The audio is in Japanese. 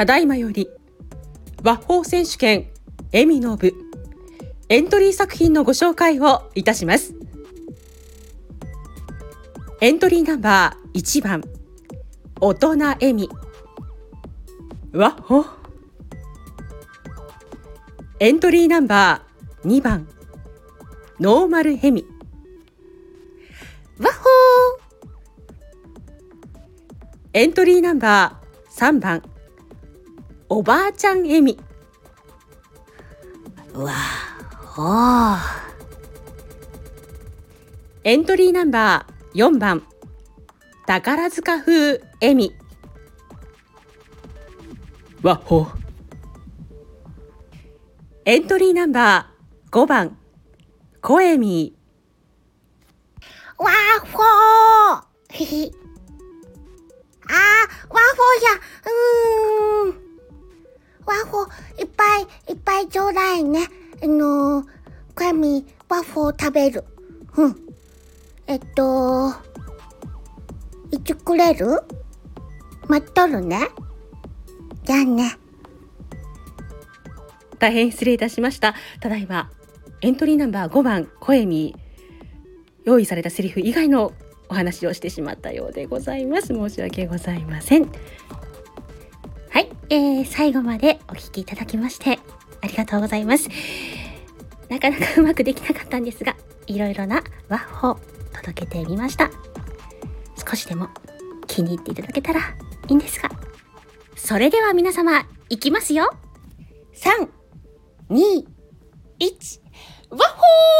ただいまより和法選手権エミの部エントリー作品のご紹介をいたします。エントリーナンバー1番大人エミ和法？エントリーナンバー2番ノーマルヘミ。わっほエントリーナンバー3番おばあちゃんエミーわおエントリーナンバー4番宝塚風エミわっほエントリーナンバー5番コエミわっほー。あーワッホーじゃうー。んワッホーいっぱいいっぱいちょうだいね。あのー、クラミワッホー食べる。うん。えっといつくれる？待っとるね。じゃあね。大変失礼いたしました。ただいまエントリーナンバー5番コエミ用意されたセリフ以外のお話をしてしまったようでございます。申し訳ございません、えー、最後までお聞きいただきましてありがとうございます。なかなかうまくできなかったんですが、いろいろなワッホ届けてみました。少しでも気に入っていただけたらいいんですが。それでは皆様、いきますよ !3、2、1、ワッホー